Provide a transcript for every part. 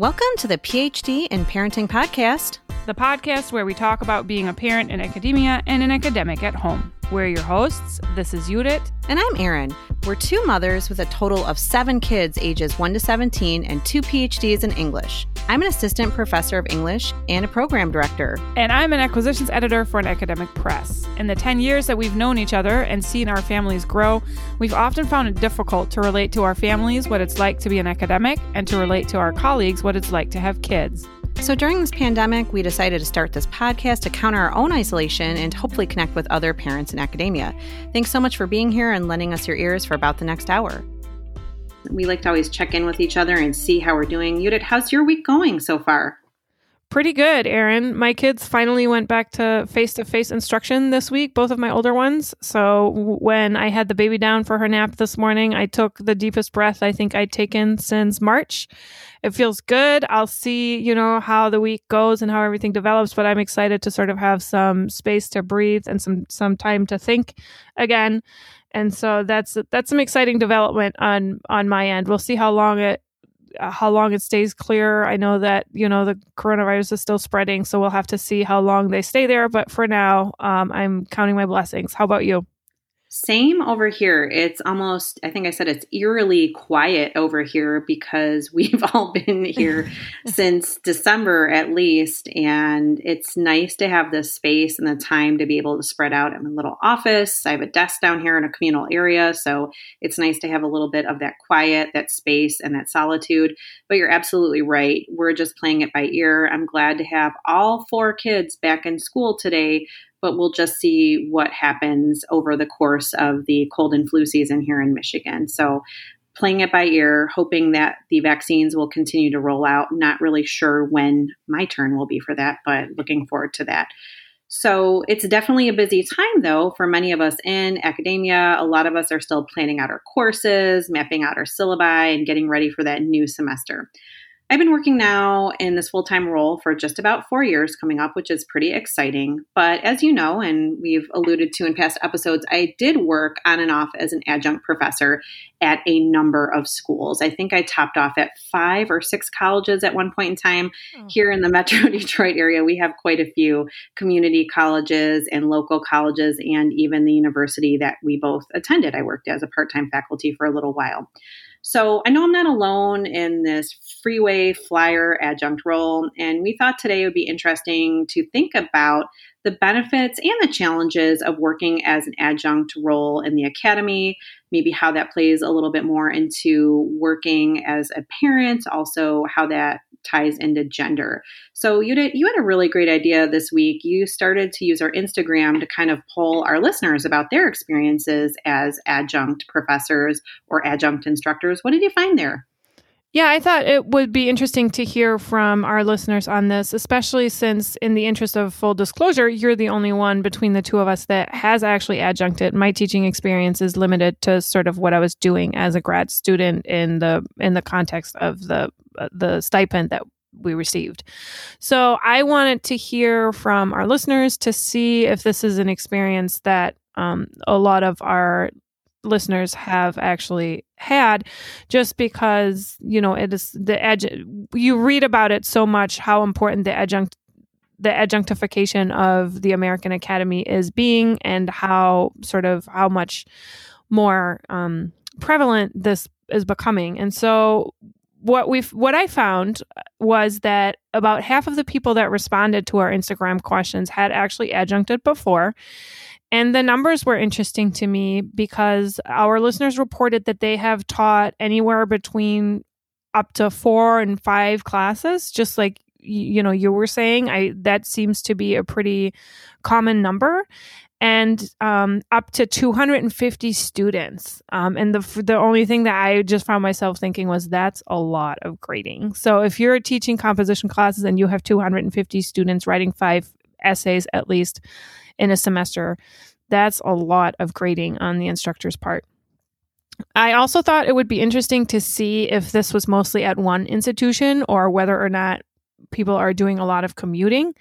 Welcome to the PhD in Parenting podcast, the podcast where we talk about being a parent in academia and an academic at home. We're your hosts. This is Judith. And I'm Erin. We're two mothers with a total of seven kids ages 1 to 17 and two PhDs in English. I'm an assistant professor of English and a program director. And I'm an acquisitions editor for an academic press. In the 10 years that we've known each other and seen our families grow, we've often found it difficult to relate to our families what it's like to be an academic and to relate to our colleagues what it's like to have kids. So during this pandemic, we decided to start this podcast to counter our own isolation and hopefully connect with other parents in academia. Thanks so much for being here and lending us your ears for about the next hour. We like to always check in with each other and see how we're doing. Judith, how's your week going so far? Pretty good, Erin. My kids finally went back to face to face instruction this week, both of my older ones. So when I had the baby down for her nap this morning, I took the deepest breath I think I'd taken since March. It feels good. I'll see, you know, how the week goes and how everything develops, but I'm excited to sort of have some space to breathe and some some time to think again. And so that's that's some exciting development on on my end. We'll see how long it how long it stays clear. I know that you know the coronavirus is still spreading, so we'll have to see how long they stay there. But for now, um, I'm counting my blessings. How about you? Same over here. It's almost, I think I said it's eerily quiet over here because we've all been here since December at least. And it's nice to have the space and the time to be able to spread out in my little office. I have a desk down here in a communal area. So it's nice to have a little bit of that quiet, that space, and that solitude. But you're absolutely right. We're just playing it by ear. I'm glad to have all four kids back in school today but we'll just see what happens over the course of the cold and flu season here in Michigan. So, playing it by ear, hoping that the vaccines will continue to roll out. Not really sure when my turn will be for that, but looking forward to that. So it's definitely a busy time, though, for many of us in academia. A lot of us are still planning out our courses, mapping out our syllabi, and getting ready for that new semester. I've been working now in this full time role for just about four years coming up, which is pretty exciting. But as you know, and we've alluded to in past episodes, I did work on and off as an adjunct professor at a number of schools. I think I topped off at five or six colleges at one point in time. Oh. Here in the Metro Detroit area, we have quite a few community colleges and local colleges, and even the university that we both attended. I worked as a part time faculty for a little while. So I know I'm not alone in this freeway flyer adjunct role, and we thought today it would be interesting to think about the benefits and the challenges of working as an adjunct role in the academy, maybe how that plays a little bit more into working as a parent, also how that ties into gender. So you did you had a really great idea this week. You started to use our Instagram to kind of poll our listeners about their experiences as adjunct professors or adjunct instructors. What did you find there? Yeah, I thought it would be interesting to hear from our listeners on this, especially since, in the interest of full disclosure, you're the only one between the two of us that has actually adjuncted. My teaching experience is limited to sort of what I was doing as a grad student in the in the context of the uh, the stipend that we received. So I wanted to hear from our listeners to see if this is an experience that um, a lot of our listeners have actually had just because you know it is the edge you read about it so much how important the adjunct the adjunctification of the American Academy is being and how sort of how much more um, prevalent this is becoming. And so what we what I found was that about half of the people that responded to our Instagram questions had actually adjuncted before and the numbers were interesting to me because our listeners reported that they have taught anywhere between up to four and five classes, just like you know you were saying. I that seems to be a pretty common number, and um, up to 250 students. Um, and the the only thing that I just found myself thinking was that's a lot of grading. So if you're teaching composition classes and you have 250 students writing five essays at least in a semester. That's a lot of grading on the instructor's part. I also thought it would be interesting to see if this was mostly at one institution or whether or not people are doing a lot of commuting.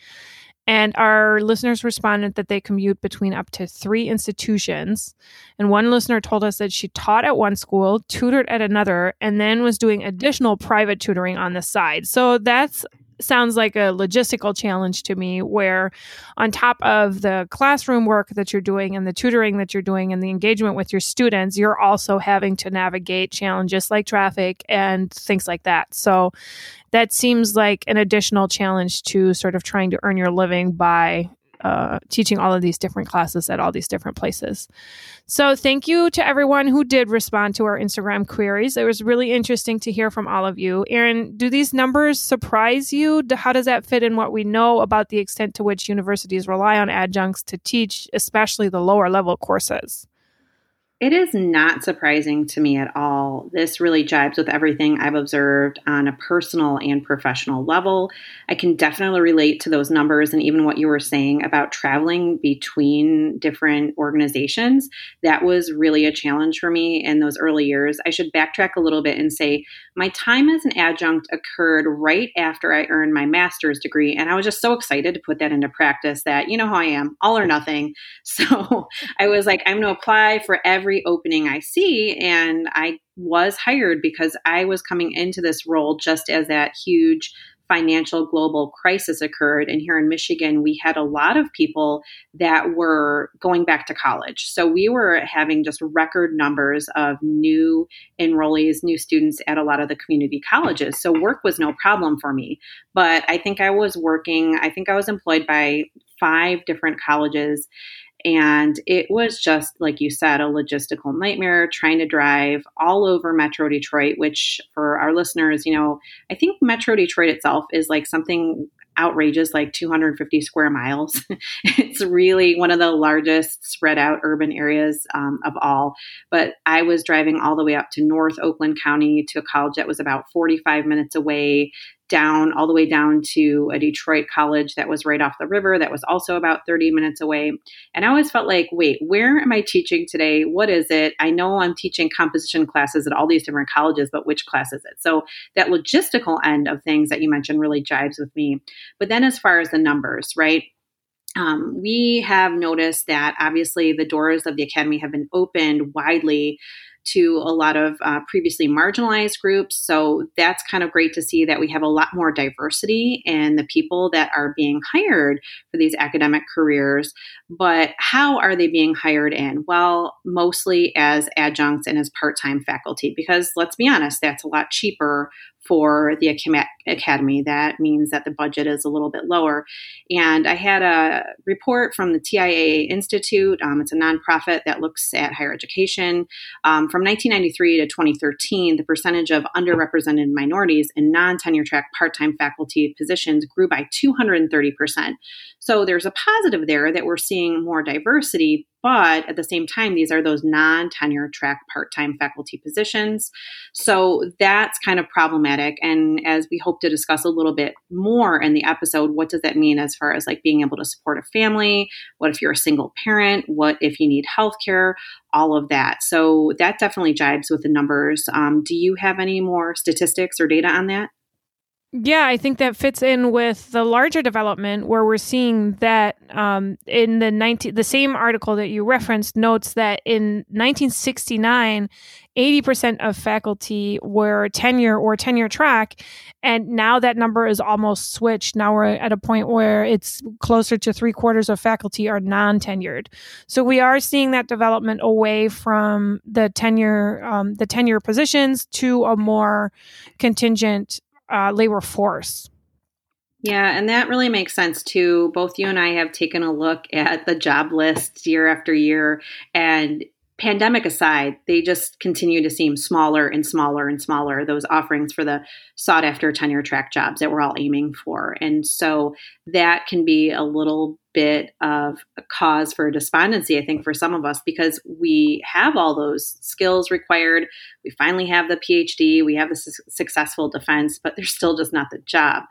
And our listeners responded that they commute between up to three institutions. And one listener told us that she taught at one school, tutored at another, and then was doing additional private tutoring on the side. So that's sounds like a logistical challenge to me where on top of the classroom work that you're doing and the tutoring that you're doing and the engagement with your students you're also having to navigate challenges like traffic and things like that. So that seems like an additional challenge to sort of trying to earn your living by uh, teaching all of these different classes at all these different places. So, thank you to everyone who did respond to our Instagram queries. It was really interesting to hear from all of you. Erin, do these numbers surprise you? How does that fit in what we know about the extent to which universities rely on adjuncts to teach, especially the lower level courses? It is not surprising to me at all. This really jibes with everything I've observed on a personal and professional level. I can definitely relate to those numbers and even what you were saying about traveling between different organizations. That was really a challenge for me in those early years. I should backtrack a little bit and say my time as an adjunct occurred right after I earned my master's degree. And I was just so excited to put that into practice that, you know how I am, all or nothing. So I was like, I'm going to apply for every every opening I see. And I was hired because I was coming into this role just as that huge financial global crisis occurred. And here in Michigan, we had a lot of people that were going back to college. So we were having just record numbers of new enrollees, new students at a lot of the community colleges. So work was no problem for me. But I think I was working, I think I was employed by five different colleges and it was just, like you said, a logistical nightmare trying to drive all over Metro Detroit, which for our listeners, you know, I think Metro Detroit itself is like something outrageous, like 250 square miles. it's really one of the largest spread out urban areas um, of all. But I was driving all the way up to North Oakland County to a college that was about 45 minutes away down all the way down to a Detroit college that was right off the river that was also about 30 minutes away. And I always felt like, wait, where am I teaching today? What is it? I know I'm teaching composition classes at all these different colleges, but which class is it? So that logistical end of things that you mentioned really jives with me. But then as far as the numbers, right? Um, we have noticed that obviously the doors of the academy have been opened widely to a lot of uh, previously marginalized groups. So that's kind of great to see that we have a lot more diversity in the people that are being hired for these academic careers. But how are they being hired in? Well, mostly as adjuncts and as part time faculty, because let's be honest, that's a lot cheaper for the academy. That means that the budget is a little bit lower. And I had a report from the TIAA Institute. Um, it's a nonprofit that looks at higher education. Um, from 1993 to 2013, the percentage of underrepresented minorities in non tenure track part time faculty positions grew by 230%. So there's a positive there that we're seeing more diversity, but at the same time, these are those non tenure track part time faculty positions. So that's kind of problematic. And as we hope to discuss a little bit more in the episode, what does that mean as far as like being able to support a family? What if you're a single parent? What if you need health care? All of that. So that definitely jibes with the numbers. Um, do you have any more statistics or data on that? Yeah, I think that fits in with the larger development where we're seeing that um, in the 19, the same article that you referenced notes that in 1969, 80% of faculty were tenure or tenure track. And now that number is almost switched. Now we're at a point where it's closer to three quarters of faculty are non tenured. So we are seeing that development away from the tenure, um, the tenure positions to a more contingent uh, labor force. Yeah, and that really makes sense too. Both you and I have taken a look at the job lists year after year, and pandemic aside, they just continue to seem smaller and smaller and smaller, those offerings for the sought after tenure track jobs that we're all aiming for. And so that can be a little bit of a cause for despondency, I think, for some of us, because we have all those skills required. We finally have the PhD, we have the su- successful defense, but there's still just not the job.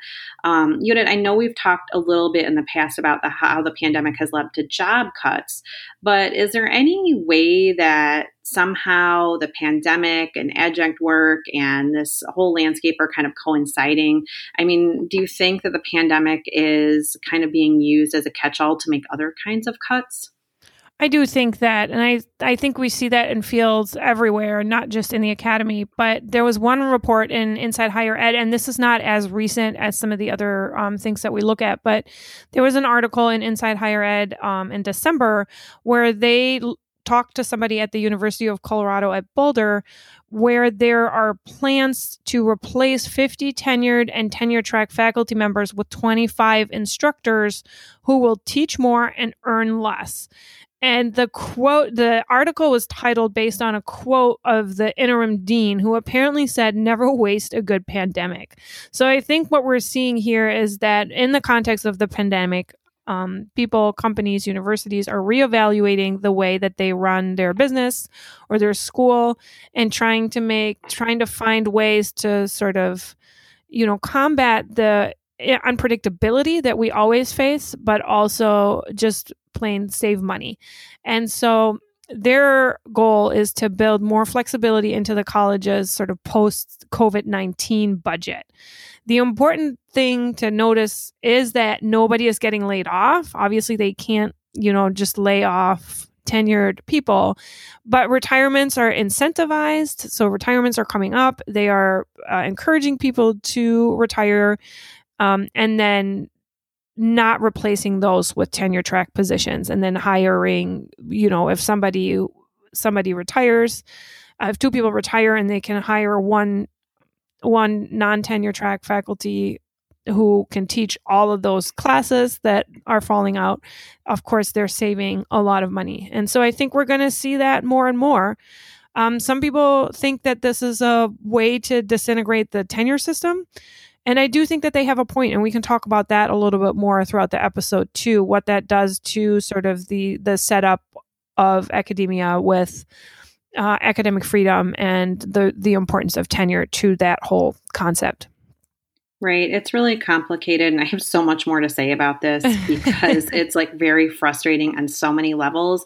Um, Judith, I know we've talked a little bit in the past about the, how the pandemic has led to job cuts, but is there any way that somehow the pandemic and adjunct work and this whole landscape are kind of coinciding. I mean, do you think that the pandemic is kind of being used as a catch all to make other kinds of cuts? I do think that, and I I think we see that in fields everywhere, not just in the academy. But there was one report in Inside Higher Ed, and this is not as recent as some of the other um, things that we look at. But there was an article in Inside Higher Ed um, in December where they talked to somebody at the University of Colorado at Boulder, where there are plans to replace 50 tenured and tenure track faculty members with 25 instructors who will teach more and earn less. And the quote, the article was titled based on a quote of the interim dean who apparently said, never waste a good pandemic. So I think what we're seeing here is that in the context of the pandemic, um, people, companies, universities are reevaluating the way that they run their business or their school and trying to make, trying to find ways to sort of, you know, combat the unpredictability that we always face, but also just plain save money. And so their goal is to build more flexibility into the college's sort of post COVID 19 budget. The important thing to notice is that nobody is getting laid off. Obviously, they can't, you know, just lay off tenured people, but retirements are incentivized. So retirements are coming up. They are uh, encouraging people to retire. Um, and then not replacing those with tenure track positions and then hiring you know if somebody somebody retires uh, if two people retire and they can hire one one non-tenure track faculty who can teach all of those classes that are falling out of course they're saving a lot of money. And so i think we're going to see that more and more. Um, some people think that this is a way to disintegrate the tenure system and I do think that they have a point, and we can talk about that a little bit more throughout the episode too. What that does to sort of the the setup of academia with uh, academic freedom and the the importance of tenure to that whole concept. Right. It's really complicated. And I have so much more to say about this because it's like very frustrating on so many levels.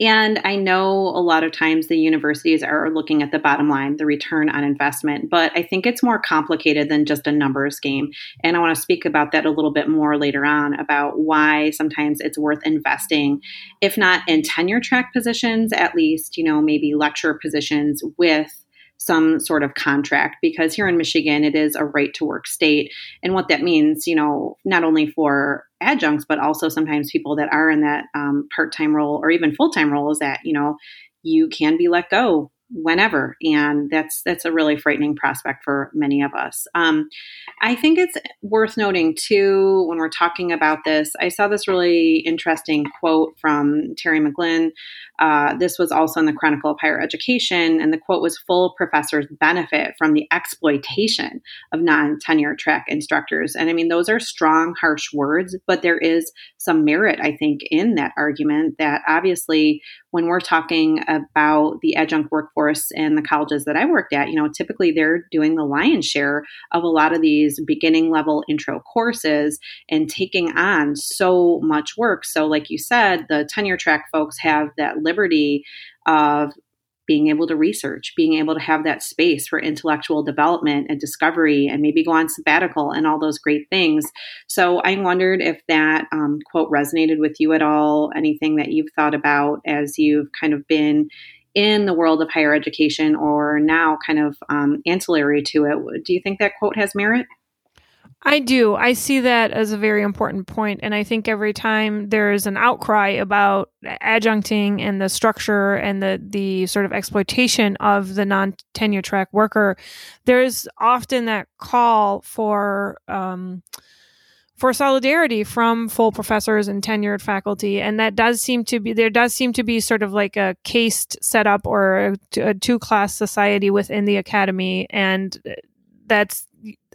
And I know a lot of times the universities are looking at the bottom line, the return on investment, but I think it's more complicated than just a numbers game. And I want to speak about that a little bit more later on about why sometimes it's worth investing, if not in tenure track positions, at least, you know, maybe lecture positions with some sort of contract because here in Michigan it is a right to work state. And what that means you know not only for adjuncts but also sometimes people that are in that um, part-time role or even full-time role is that you know you can be let go whenever. And that's that's a really frightening prospect for many of us. Um, i think it's worth noting too when we're talking about this i saw this really interesting quote from terry mcglynn uh, this was also in the chronicle of higher education and the quote was full professors benefit from the exploitation of non-tenure track instructors and i mean those are strong harsh words but there is some merit i think in that argument that obviously when we're talking about the adjunct workforce and the colleges that I worked at, you know, typically they're doing the lion's share of a lot of these beginning level intro courses and taking on so much work. So, like you said, the tenure track folks have that liberty of being able to research, being able to have that space for intellectual development and discovery, and maybe go on sabbatical and all those great things. So I wondered if that um, quote resonated with you at all, anything that you've thought about as you've kind of been in the world of higher education or now kind of um, ancillary to it. Do you think that quote has merit? I do. I see that as a very important point, and I think every time there is an outcry about adjuncting and the structure and the the sort of exploitation of the non tenure track worker, there's often that call for. Um, for solidarity from full professors and tenured faculty and that does seem to be there does seem to be sort of like a cased setup or a, a two class society within the academy and that's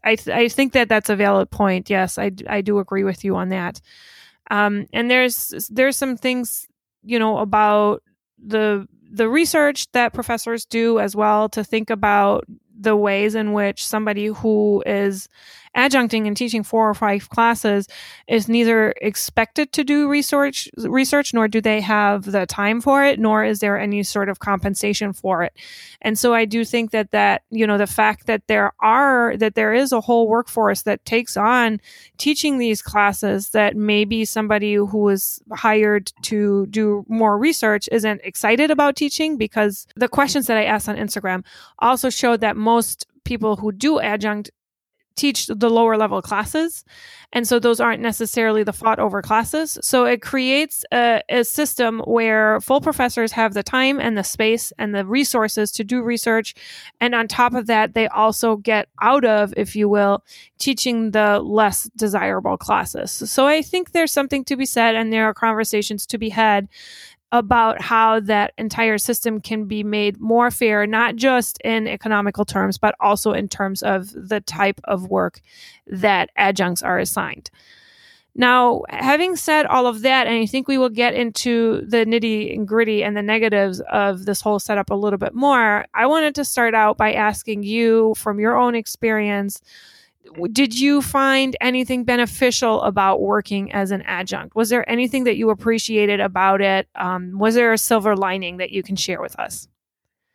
I, th- I think that that's a valid point. Yes, I, I do agree with you on that. Um, and there's there's some things you know about the the research that professors do as well to think about the ways in which somebody who is adjuncting and teaching four or five classes is neither expected to do research research nor do they have the time for it nor is there any sort of compensation for it. And so i do think that that you know the fact that there are that there is a whole workforce that takes on teaching these classes that maybe somebody who was hired to do more research isn't excited about teaching because the questions that i asked on instagram also showed that most people who do adjunct teach the lower level classes. And so those aren't necessarily the fought over classes. So it creates a, a, system where full professors have the time and the space and the resources to do research. And on top of that, they also get out of, if you will, teaching the less desirable classes. So I think there's something to be said and there are conversations to be had about how that entire system can be made more fair, not just in economical terms, but also in terms of the type of work that adjuncts are assigned. Now, having said all of that, and I think we will get into the nitty and gritty and the negatives of this whole setup a little bit more, I wanted to start out by asking you from your own experience did you find anything beneficial about working as an adjunct? Was there anything that you appreciated about it? Um, was there a silver lining that you can share with us?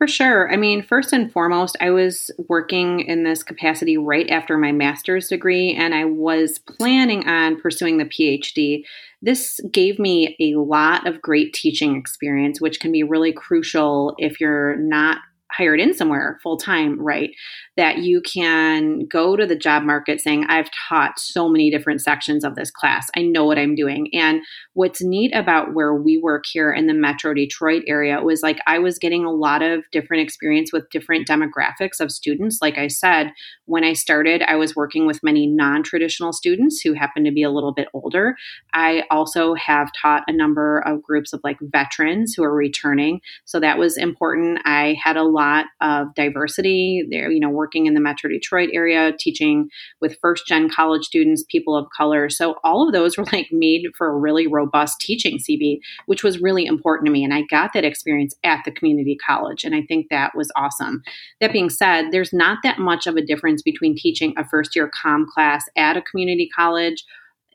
For sure. I mean, first and foremost, I was working in this capacity right after my master's degree, and I was planning on pursuing the PhD. This gave me a lot of great teaching experience, which can be really crucial if you're not hired in somewhere full time, right? That you can go to the job market saying, I've taught so many different sections of this class. I know what I'm doing. And what's neat about where we work here in the Metro Detroit area was like I was getting a lot of different experience with different demographics of students. Like I said, when I started, I was working with many non traditional students who happen to be a little bit older. I also have taught a number of groups of like veterans who are returning. So that was important. I had a lot of diversity. There, you know, working in the Metro Detroit area, teaching with first gen college students, people of color. So all of those were like made for a really robust teaching CV, which was really important to me. And I got that experience at the community college. And I think that was awesome. That being said, there's not that much of a difference between teaching a first year com class at a community college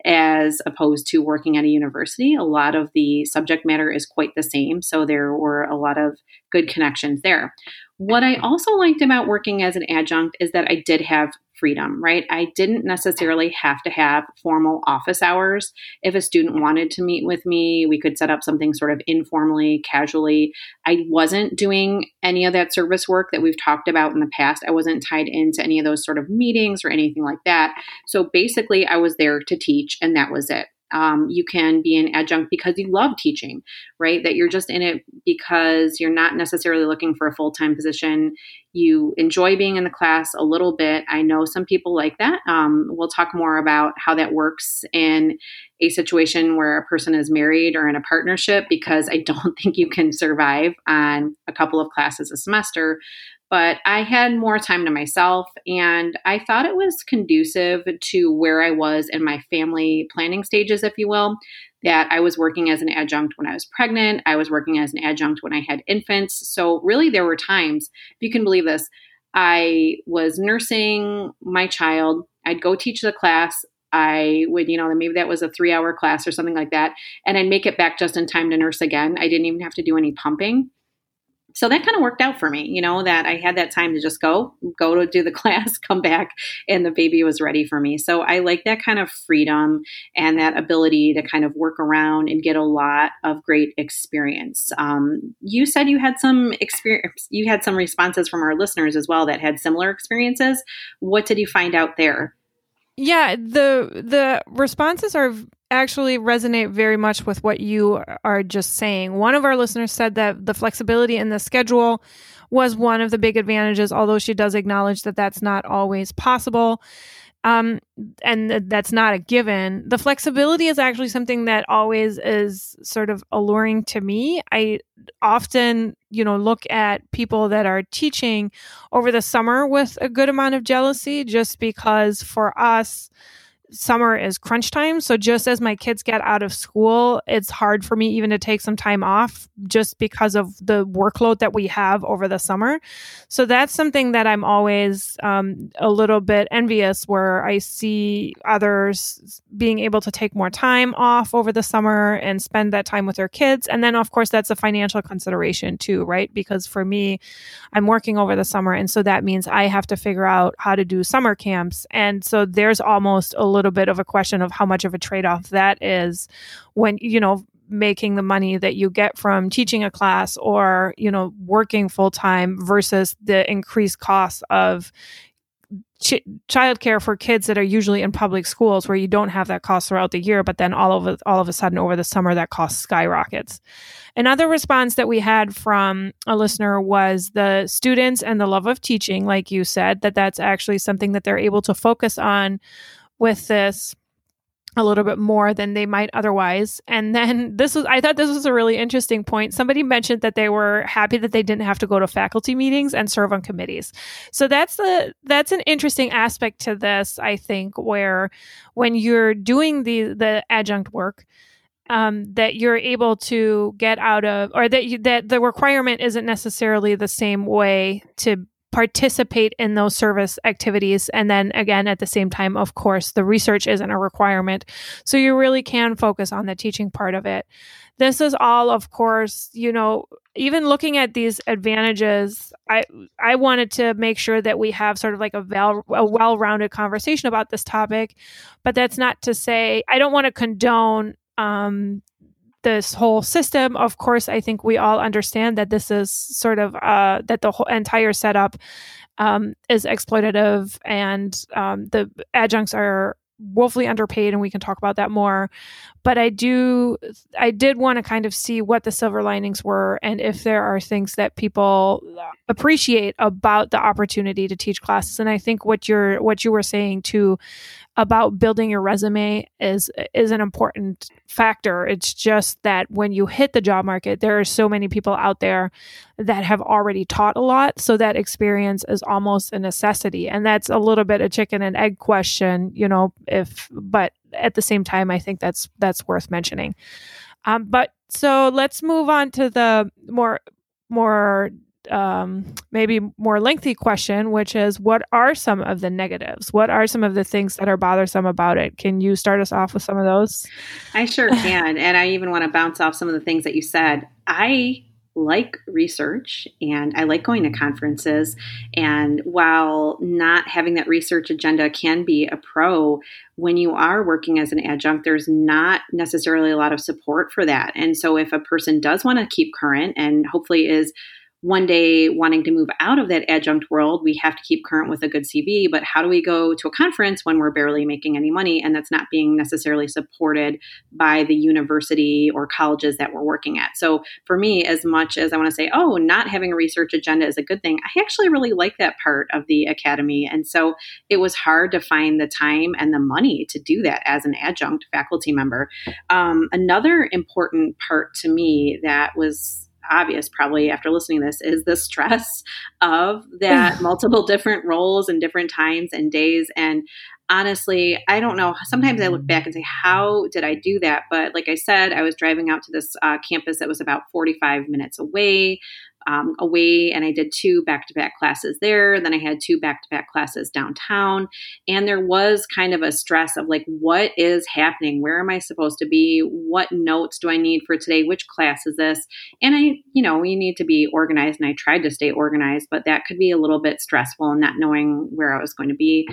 as opposed to working at a university. A lot of the subject matter is quite the same. So there were a lot of good connections there. What I also liked about working as an adjunct is that I did have freedom, right? I didn't necessarily have to have formal office hours. If a student wanted to meet with me, we could set up something sort of informally, casually. I wasn't doing any of that service work that we've talked about in the past. I wasn't tied into any of those sort of meetings or anything like that. So basically, I was there to teach, and that was it um, you can be an adjunct because you love teaching, right? That you're just in it because you're not necessarily looking for a full time position. You enjoy being in the class a little bit. I know some people like that. Um, we'll talk more about how that works in a situation where a person is married or in a partnership because I don't think you can survive on a couple of classes a semester but I had more time to myself and I thought it was conducive to where I was in my family planning stages, if you will. That I was working as an adjunct when I was pregnant, I was working as an adjunct when I had infants. So, really, there were times, if you can believe this, I was nursing my child. I'd go teach the class. I would, you know, maybe that was a three hour class or something like that. And I'd make it back just in time to nurse again. I didn't even have to do any pumping so that kind of worked out for me, you know, that I had that time to just go, go to do the class, come back, and the baby was ready for me. So I like that kind of freedom and that ability to kind of work around and get a lot of great experience. Um, you said you had some experience, you had some responses from our listeners as well that had similar experiences. What did you find out there? Yeah, the the responses are actually resonate very much with what you are just saying. One of our listeners said that the flexibility in the schedule was one of the big advantages, although she does acknowledge that that's not always possible. Um, and th- that's not a given. The flexibility is actually something that always is sort of alluring to me. I often, you know, look at people that are teaching over the summer with a good amount of jealousy just because for us, summer is crunch time. So just as my kids get out of school, it's hard for me even to take some time off just because of the workload that we have over the summer. So that's something that I'm always um, a little bit envious where I see others being able to take more time off over the summer and spend that time with their kids. And then, of course, that's a financial consideration too, right? Because for me, I'm working over the summer. And so that means I have to figure out how to do summer camps. And so there's almost a little bit of a question of how much of a trade off that is when, you know, making the money that you get from teaching a class or you know working full time versus the increased cost of ch- childcare for kids that are usually in public schools where you don't have that cost throughout the year but then all of a, all of a sudden over the summer that cost skyrockets. Another response that we had from a listener was the students and the love of teaching like you said that that's actually something that they're able to focus on with this a little bit more than they might otherwise. And then this was, I thought this was a really interesting point. Somebody mentioned that they were happy that they didn't have to go to faculty meetings and serve on committees. So that's the, that's an interesting aspect to this, I think, where when you're doing the, the adjunct work, um, that you're able to get out of, or that you, that the requirement isn't necessarily the same way to participate in those service activities. And then again, at the same time, of course, the research isn't a requirement. So you really can focus on the teaching part of it. This is all, of course, you know, even looking at these advantages, I I wanted to make sure that we have sort of like a, val, a well-rounded conversation about this topic. But that's not to say I don't want to condone um, this whole system. Of course, I think we all understand that this is sort of uh, that the whole entire setup um, is exploitative, and um, the adjuncts are woefully underpaid, and we can talk about that more. But I do, I did want to kind of see what the silver linings were, and if there are things that people appreciate about the opportunity to teach classes. And I think what you're, what you were saying too about building your resume is is an important factor. It's just that when you hit the job market, there are so many people out there that have already taught a lot, so that experience is almost a necessity. And that's a little bit a chicken and egg question, you know, if but at the same time I think that's that's worth mentioning. Um, but so let's move on to the more more um, maybe more lengthy question, which is what are some of the negatives? What are some of the things that are bothersome about it? Can you start us off with some of those? I sure can. and I even want to bounce off some of the things that you said. I like research and I like going to conferences. And while not having that research agenda can be a pro, when you are working as an adjunct, there's not necessarily a lot of support for that. And so if a person does want to keep current and hopefully is one day wanting to move out of that adjunct world, we have to keep current with a good CV. But how do we go to a conference when we're barely making any money and that's not being necessarily supported by the university or colleges that we're working at? So for me, as much as I want to say, oh, not having a research agenda is a good thing, I actually really like that part of the academy. And so it was hard to find the time and the money to do that as an adjunct faculty member. Um, another important part to me that was obvious probably after listening to this is the stress of that multiple different roles and different times and days. And honestly i don't know sometimes i look back and say how did i do that? But like i said i was driving out to this uh, campus that was about 45 minutes away um, away and I did two back to back classes there. Then I had two back to back classes downtown. And there was kind of a stress of like, what is happening? Where am I supposed to be? What notes do I need for today? Which class is this? And I, you know, we need to be organized. And I tried to stay organized, but that could be a little bit stressful and not knowing where I was going to be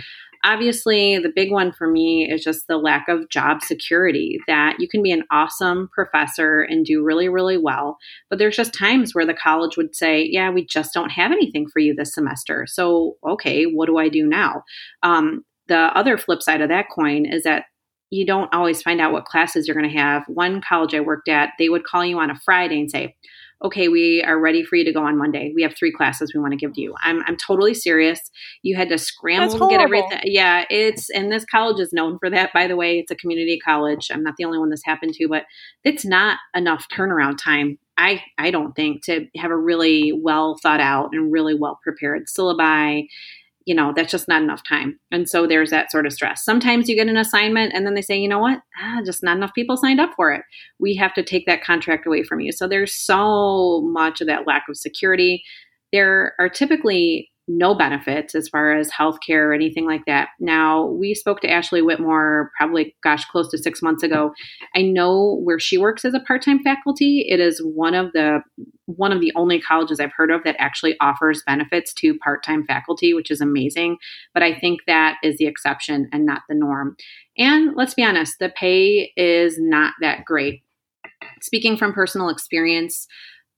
obviously, the big one for me is just the lack of job security that you can be an awesome professor and do really, really well. But there's just times where the college would say, Yeah, we just don't have anything for you this semester. So, okay, what do I do now? Um, the other flip side of that coin is that you don't always find out what classes you're going to have. One college I worked at, they would call you on a Friday and say, okay, we are ready for you to go on Monday. We have three classes we want to give to you. I'm, I'm totally serious. You had to scramble to get everything. Yeah, it's, and this college is known for that, by the way. It's a community college. I'm not the only one this happened to, but it's not enough turnaround time. I, I don't think to have a really well thought out and really well prepared syllabi you know, that's just not enough time. And so there's that sort of stress. Sometimes you get an assignment and then they say, you know what, ah, just not enough people signed up for it. We have to take that contract away from you. So there's so much of that lack of security. There are typically no benefits as far as healthcare or anything like that. Now, we spoke to Ashley Whitmore probably, gosh, close to six months ago. I know where she works as a part-time faculty. It is one of the one of the only colleges I've heard of that actually offers benefits to part-time faculty, which is amazing. But I think that is the exception and not the norm. And let's be honest, the pay is not that great. Speaking from personal experience,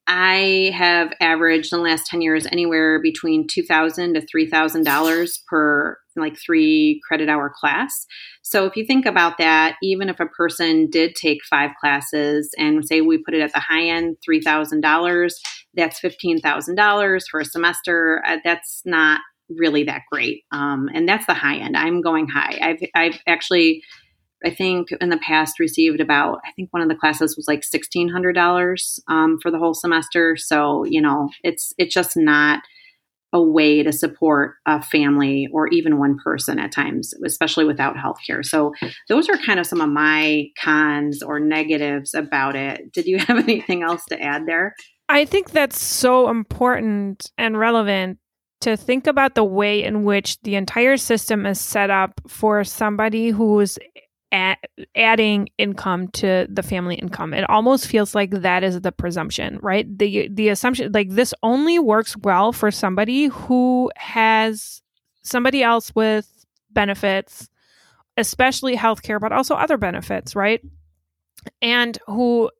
I have averaged in the last 10 years anywhere between 2,000 to $3,000 per like three credit hour class. So if you think about that, even if a person did take five classes and say we put it at the high end, $3,000, that's $15,000 for a semester. Uh, that's not really that great. Um, and that's the high end. I'm going high. I've, I've actually I think in the past received about I think one of the classes was like sixteen hundred dollars um, for the whole semester. So you know it's it's just not a way to support a family or even one person at times, especially without healthcare. So those are kind of some of my cons or negatives about it. Did you have anything else to add there? I think that's so important and relevant to think about the way in which the entire system is set up for somebody who's adding income to the family income. It almost feels like that is the presumption, right? The the assumption like this only works well for somebody who has somebody else with benefits, especially healthcare, but also other benefits, right? And who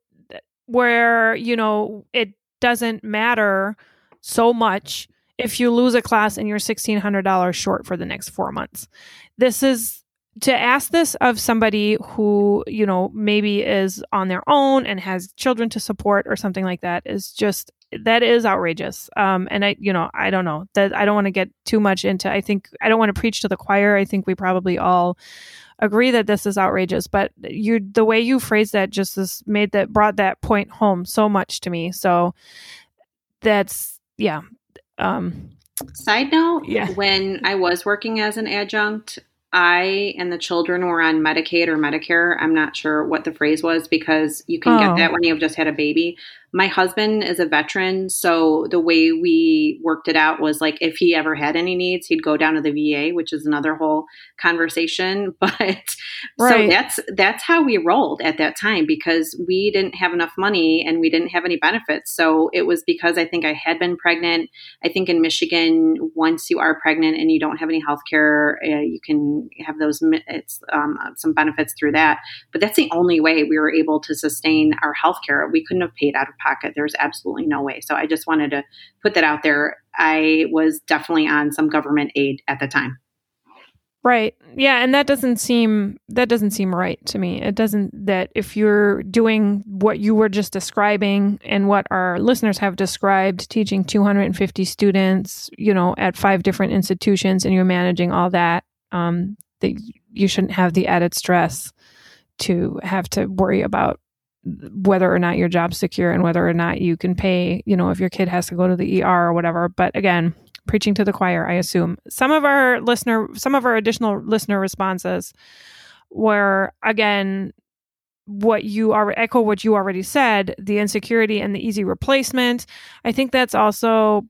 where, you know, it doesn't matter so much if you lose a class and you're $1600 short for the next 4 months. This is to ask this of somebody who you know maybe is on their own and has children to support or something like that is just that is outrageous. Um and i you know i don't know. That i don't want to get too much into i think i don't want to preach to the choir. I think we probably all agree that this is outrageous but you the way you phrased that just has made that brought that point home so much to me. So that's yeah um Side note, yeah. when I was working as an adjunct, I and the children were on Medicaid or Medicare. I'm not sure what the phrase was because you can oh. get that when you've just had a baby my husband is a veteran, so the way we worked it out was like if he ever had any needs, he'd go down to the VA, which is another whole conversation. But right. so that's that's how we rolled at that time because we didn't have enough money and we didn't have any benefits. So it was because I think I had been pregnant. I think in Michigan, once you are pregnant and you don't have any health care, uh, you can have those it's um, some benefits through that. But that's the only way we were able to sustain our health care. We couldn't have paid out of pocket. There's absolutely no way. So I just wanted to put that out there. I was definitely on some government aid at the time. Right. Yeah, and that doesn't seem that doesn't seem right to me. It doesn't that if you're doing what you were just describing and what our listeners have described, teaching 250 students, you know, at five different institutions and you're managing all that, um that you shouldn't have the added stress to have to worry about whether or not your job's secure and whether or not you can pay, you know, if your kid has to go to the ER or whatever. But again, preaching to the choir, I assume. Some of our listener, some of our additional listener responses were again what you are echo what you already said the insecurity and the easy replacement i think that's also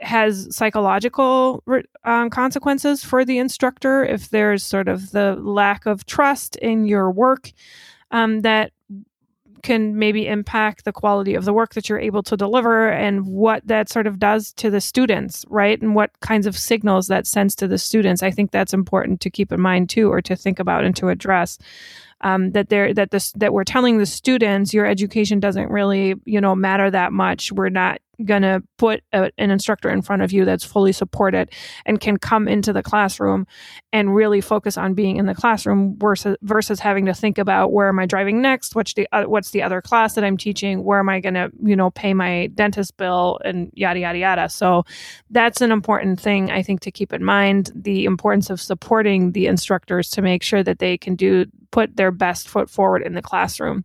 has psychological um, consequences for the instructor if there's sort of the lack of trust in your work um, that can maybe impact the quality of the work that you're able to deliver and what that sort of does to the students, right? And what kinds of signals that sends to the students. I think that's important to keep in mind too, or to think about and to address um, that they're that this that we're telling the students your education doesn't really you know matter that much. We're not going to put a, an instructor in front of you that's fully supported and can come into the classroom and really focus on being in the classroom versus versus having to think about where am I driving next? What's the uh, what's the other class that I'm teaching? Where am I going to you know pay my dentist bill? And yada yada yada. So that's an important thing I think to keep in mind the importance of supporting the instructors to make sure that they can do put their best foot forward in the classroom.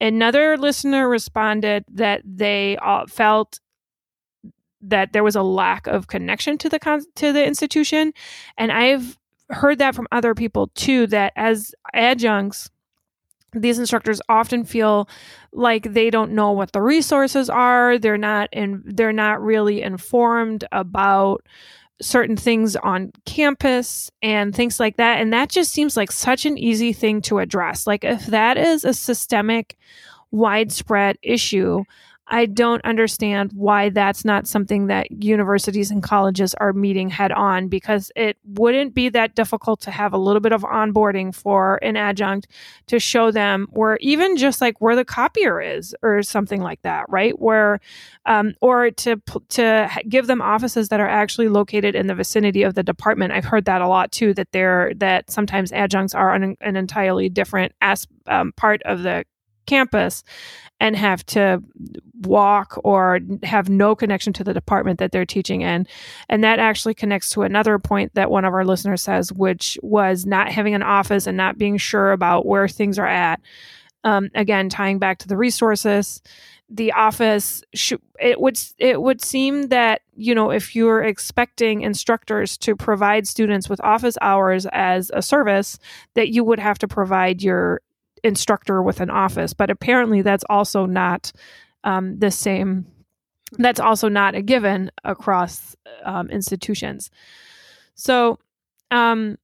Another listener responded that they felt that there was a lack of connection to the con- to the institution and i've heard that from other people too that as adjuncts these instructors often feel like they don't know what the resources are they're not in they're not really informed about certain things on campus and things like that. And that just seems like such an easy thing to address. Like if that is a systemic widespread issue I don't understand why that's not something that universities and colleges are meeting head on because it wouldn't be that difficult to have a little bit of onboarding for an adjunct to show them where even just like where the copier is or something like that, right? Where, um, or to to give them offices that are actually located in the vicinity of the department. I've heard that a lot too. That they're that sometimes adjuncts are on an entirely different as um, part of the campus and have to walk or have no connection to the department that they're teaching in. And that actually connects to another point that one of our listeners says, which was not having an office and not being sure about where things are at. Um, again, tying back to the resources, the office it would it would seem that you know if you're expecting instructors to provide students with office hours as a service that you would have to provide your instructor with an office, but apparently that's also not um, the same. That's also not a given across um, institutions. So, um,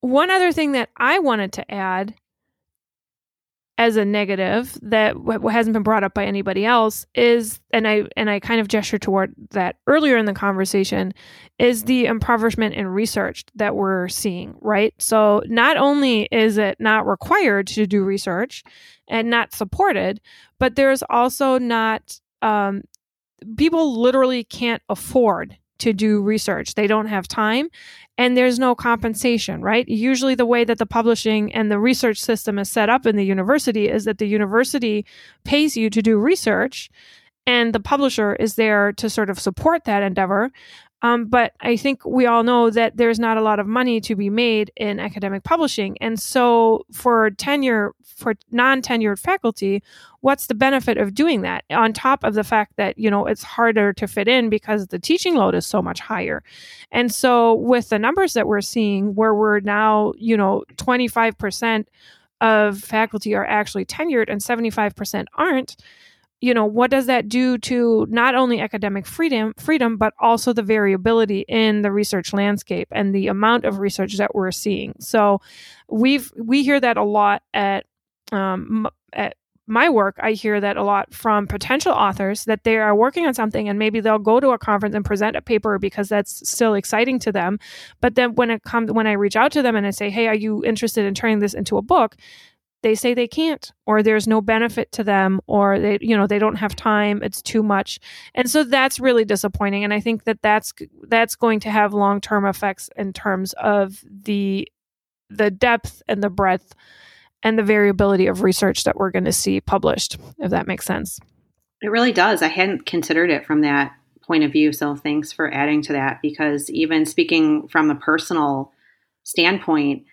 one other thing that I wanted to add as a negative that w- hasn't been brought up by anybody else is and I and I kind of gestured toward that earlier in the conversation is the impoverishment in research that we're seeing, right? So not only is it not required to do research and not supported, but there's also not um, people literally can't afford to do research. They don't have time and there's no compensation, right? Usually, the way that the publishing and the research system is set up in the university is that the university pays you to do research and the publisher is there to sort of support that endeavor. Um, but I think we all know that there's not a lot of money to be made in academic publishing. And so for tenure, for non-tenured faculty, what's the benefit of doing that? On top of the fact that, you know, it's harder to fit in because the teaching load is so much higher. And so with the numbers that we're seeing where we're now, you know, 25% of faculty are actually tenured and 75% aren't, you know what does that do to not only academic freedom freedom but also the variability in the research landscape and the amount of research that we're seeing so we've we hear that a lot at um, at my work, I hear that a lot from potential authors that they are working on something and maybe they'll go to a conference and present a paper because that's still exciting to them. But then when it comes, when I reach out to them and I say, Hey, are you interested in turning this into a book? They say they can't or there's no benefit to them or they you know they don't have time it's too much. And so that's really disappointing and i think that that's that's going to have long-term effects in terms of the the depth and the breadth and the variability of research that we're going to see published if that makes sense. It really does. I hadn't considered it from that point of view so thanks for adding to that because even speaking from a personal standpoint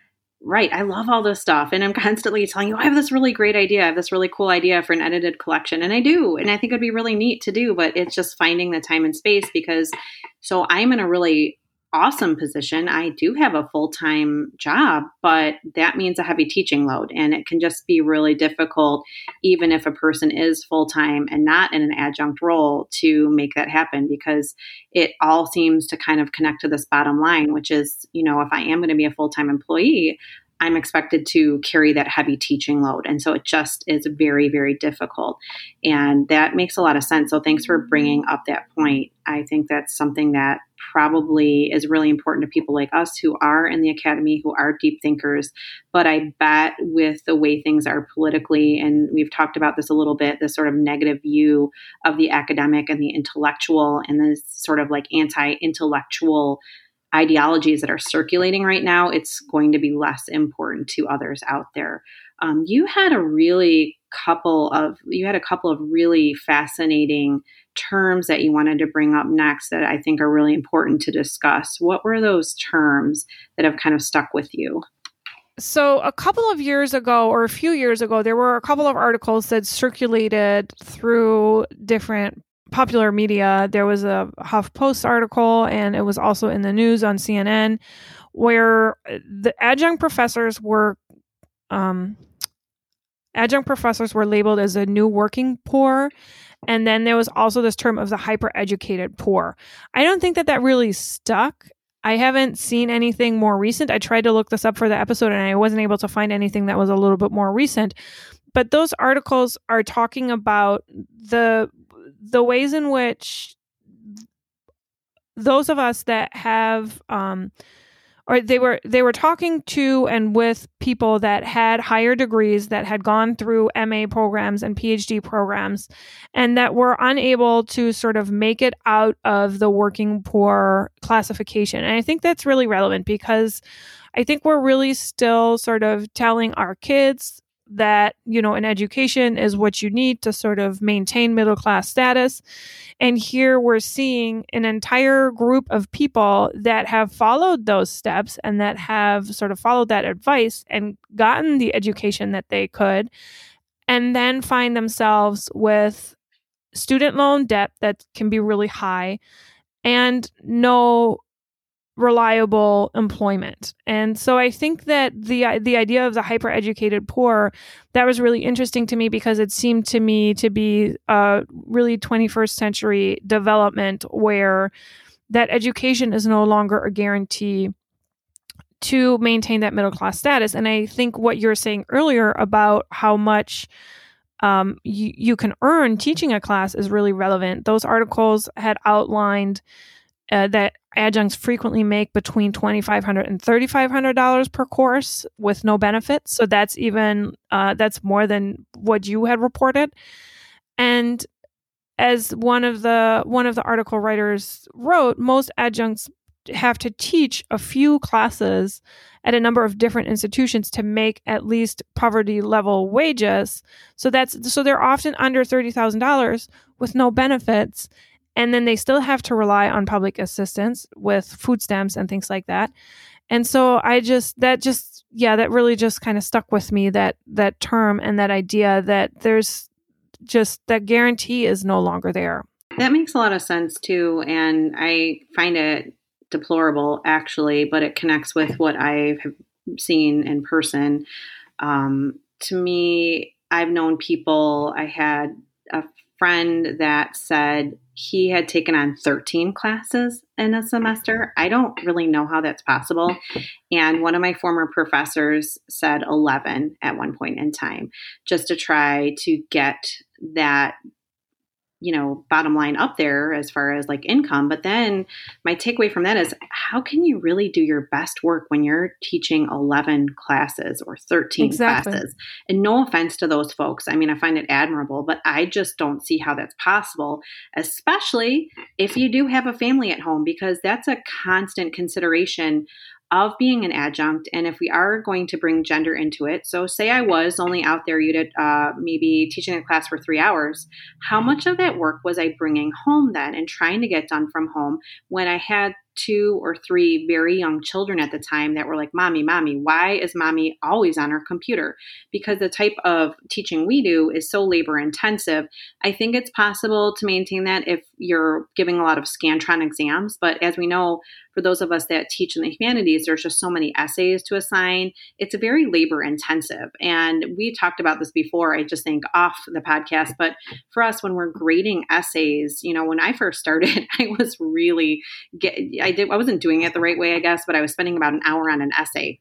right, I love all this stuff. And I'm constantly telling you, I have this really great idea. I have this really cool idea for an edited collection. And I do. And I think it'd be really neat to do, but it's just finding the time and space because so I'm in a really awesome position. I do have a full time job, but that means a heavy teaching load. And it can just be really difficult, even if a person is full time and not in an adjunct role, to make that happen because it all seems to kind of connect to this bottom line, which is, you know, if I am going to be a full time employee, I'm expected to carry that heavy teaching load. And so it just is very, very difficult. And that makes a lot of sense. So thanks for bringing up that point. I think that's something that probably is really important to people like us who are in the academy, who are deep thinkers. But I bet with the way things are politically, and we've talked about this a little bit, this sort of negative view of the academic and the intellectual and this sort of like anti intellectual ideologies that are circulating right now, it's going to be less important to others out there. Um, you had a really couple of you had a couple of really fascinating terms that you wanted to bring up next that I think are really important to discuss. What were those terms that have kind of stuck with you? So, a couple of years ago, or a few years ago, there were a couple of articles that circulated through different popular media. There was a HuffPost article, and it was also in the news on CNN, where the adjunct professors were um, adjunct professors were labeled as a new working poor. And then there was also this term of the hyper educated poor. I don't think that that really stuck. I haven't seen anything more recent. I tried to look this up for the episode and I wasn't able to find anything that was a little bit more recent. But those articles are talking about the the ways in which those of us that have um, or they were they were talking to and with people that had higher degrees that had gone through MA programs and PhD programs and that were unable to sort of make it out of the working poor classification. And I think that's really relevant because I think we're really still sort of telling our kids that you know an education is what you need to sort of maintain middle class status. And here we're seeing an entire group of people that have followed those steps and that have sort of followed that advice and gotten the education that they could and then find themselves with student loan debt that can be really high and no reliable employment. And so I think that the the idea of the hyper educated poor that was really interesting to me because it seemed to me to be a really 21st century development where that education is no longer a guarantee to maintain that middle class status. And I think what you're saying earlier about how much um, you, you can earn teaching a class is really relevant. Those articles had outlined uh, that adjuncts frequently make between $2500 and $3500 per course with no benefits. So that's even uh, that's more than what you had reported. And as one of the one of the article writers wrote most adjuncts have to teach a few classes at a number of different institutions to make at least poverty level wages. So that's so they're often under $30,000 with no benefits and then they still have to rely on public assistance with food stamps and things like that. And so i just that just yeah that really just kind of stuck with me that that term and that idea that there's just that guarantee is no longer there. That makes a lot of sense too and i find it deplorable actually but it connects with what i've seen in person. Um, to me i've known people i had a friend that said he had taken on 13 classes in a semester. I don't really know how that's possible. And one of my former professors said 11 at one point in time, just to try to get that you know bottom line up there as far as like income. But then my takeaway from that is how can you really do your best work when you're teaching 11 classes or 13 exactly. classes? And no offense to those folks. I mean i find it admirable but i just don't see how that's possible especially if you do have a family at home because that's a constant consideration of being an adjunct and if we are going to bring gender into it so say i was only out there you did uh, maybe teaching a class for three hours how much of that work was i bringing home then and trying to get done from home when i had two or three very young children at the time that were like, Mommy, Mommy, why is mommy always on her computer? Because the type of teaching we do is so labor intensive. I think it's possible to maintain that if you're giving a lot of Scantron exams. But as we know, for those of us that teach in the humanities, there's just so many essays to assign. It's very labor intensive. And we talked about this before, I just think off the podcast. But for us, when we're grading essays, you know, when I first started, I was really get I did I wasn't doing it the right way, I guess, but I was spending about an hour on an essay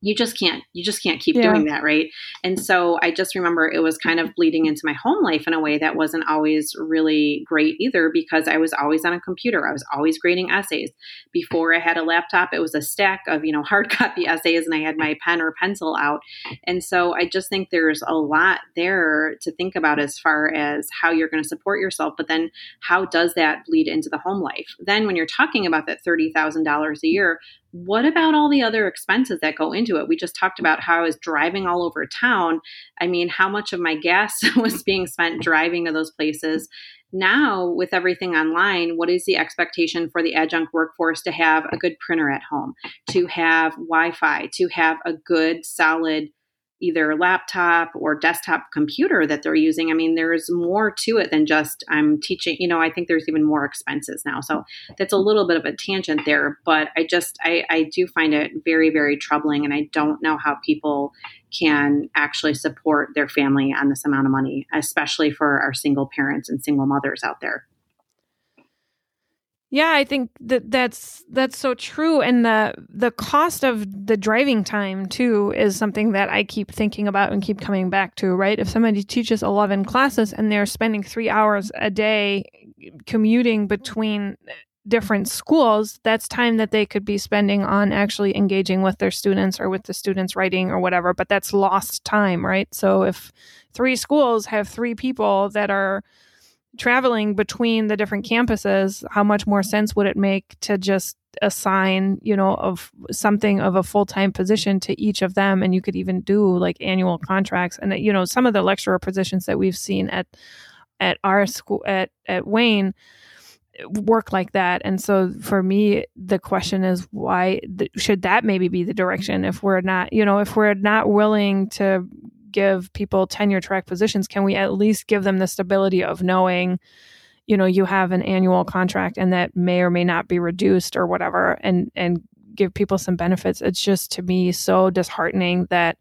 you just can't you just can't keep yeah. doing that right? And so i just remember it was kind of bleeding into my home life in a way that wasn't always really great either because i was always on a computer. I was always grading essays. Before i had a laptop it was a stack of you know hard copy essays and i had my pen or pencil out. And so i just think there's a lot there to think about as far as how you're going to support yourself but then how does that bleed into the home life? Then when you're talking about that $30000 a year what about all the other expenses that go into it? We just talked about how I was driving all over town. I mean, how much of my gas was being spent driving to those places. Now, with everything online, what is the expectation for the adjunct workforce to have a good printer at home, to have Wi Fi, to have a good, solid either laptop or desktop computer that they're using. I mean, there's more to it than just I'm teaching, you know, I think there's even more expenses now. So that's a little bit of a tangent there, but I just, I, I do find it very, very troubling. And I don't know how people can actually support their family on this amount of money, especially for our single parents and single mothers out there. Yeah, I think that that's that's so true and the the cost of the driving time too is something that I keep thinking about and keep coming back to, right? If somebody teaches 11 classes and they're spending 3 hours a day commuting between different schools, that's time that they could be spending on actually engaging with their students or with the students writing or whatever, but that's lost time, right? So if three schools have three people that are traveling between the different campuses, how much more sense would it make to just assign, you know, of something of a full time position to each of them? And you could even do like annual contracts. And you know, some of the lecturer positions that we've seen at at our school at at Wayne work like that. And so for me, the question is why th- should that maybe be the direction if we're not, you know, if we're not willing to give people tenure track positions, can we at least give them the stability of knowing, you know, you have an annual contract and that may or may not be reduced or whatever and and give people some benefits. It's just to me so disheartening that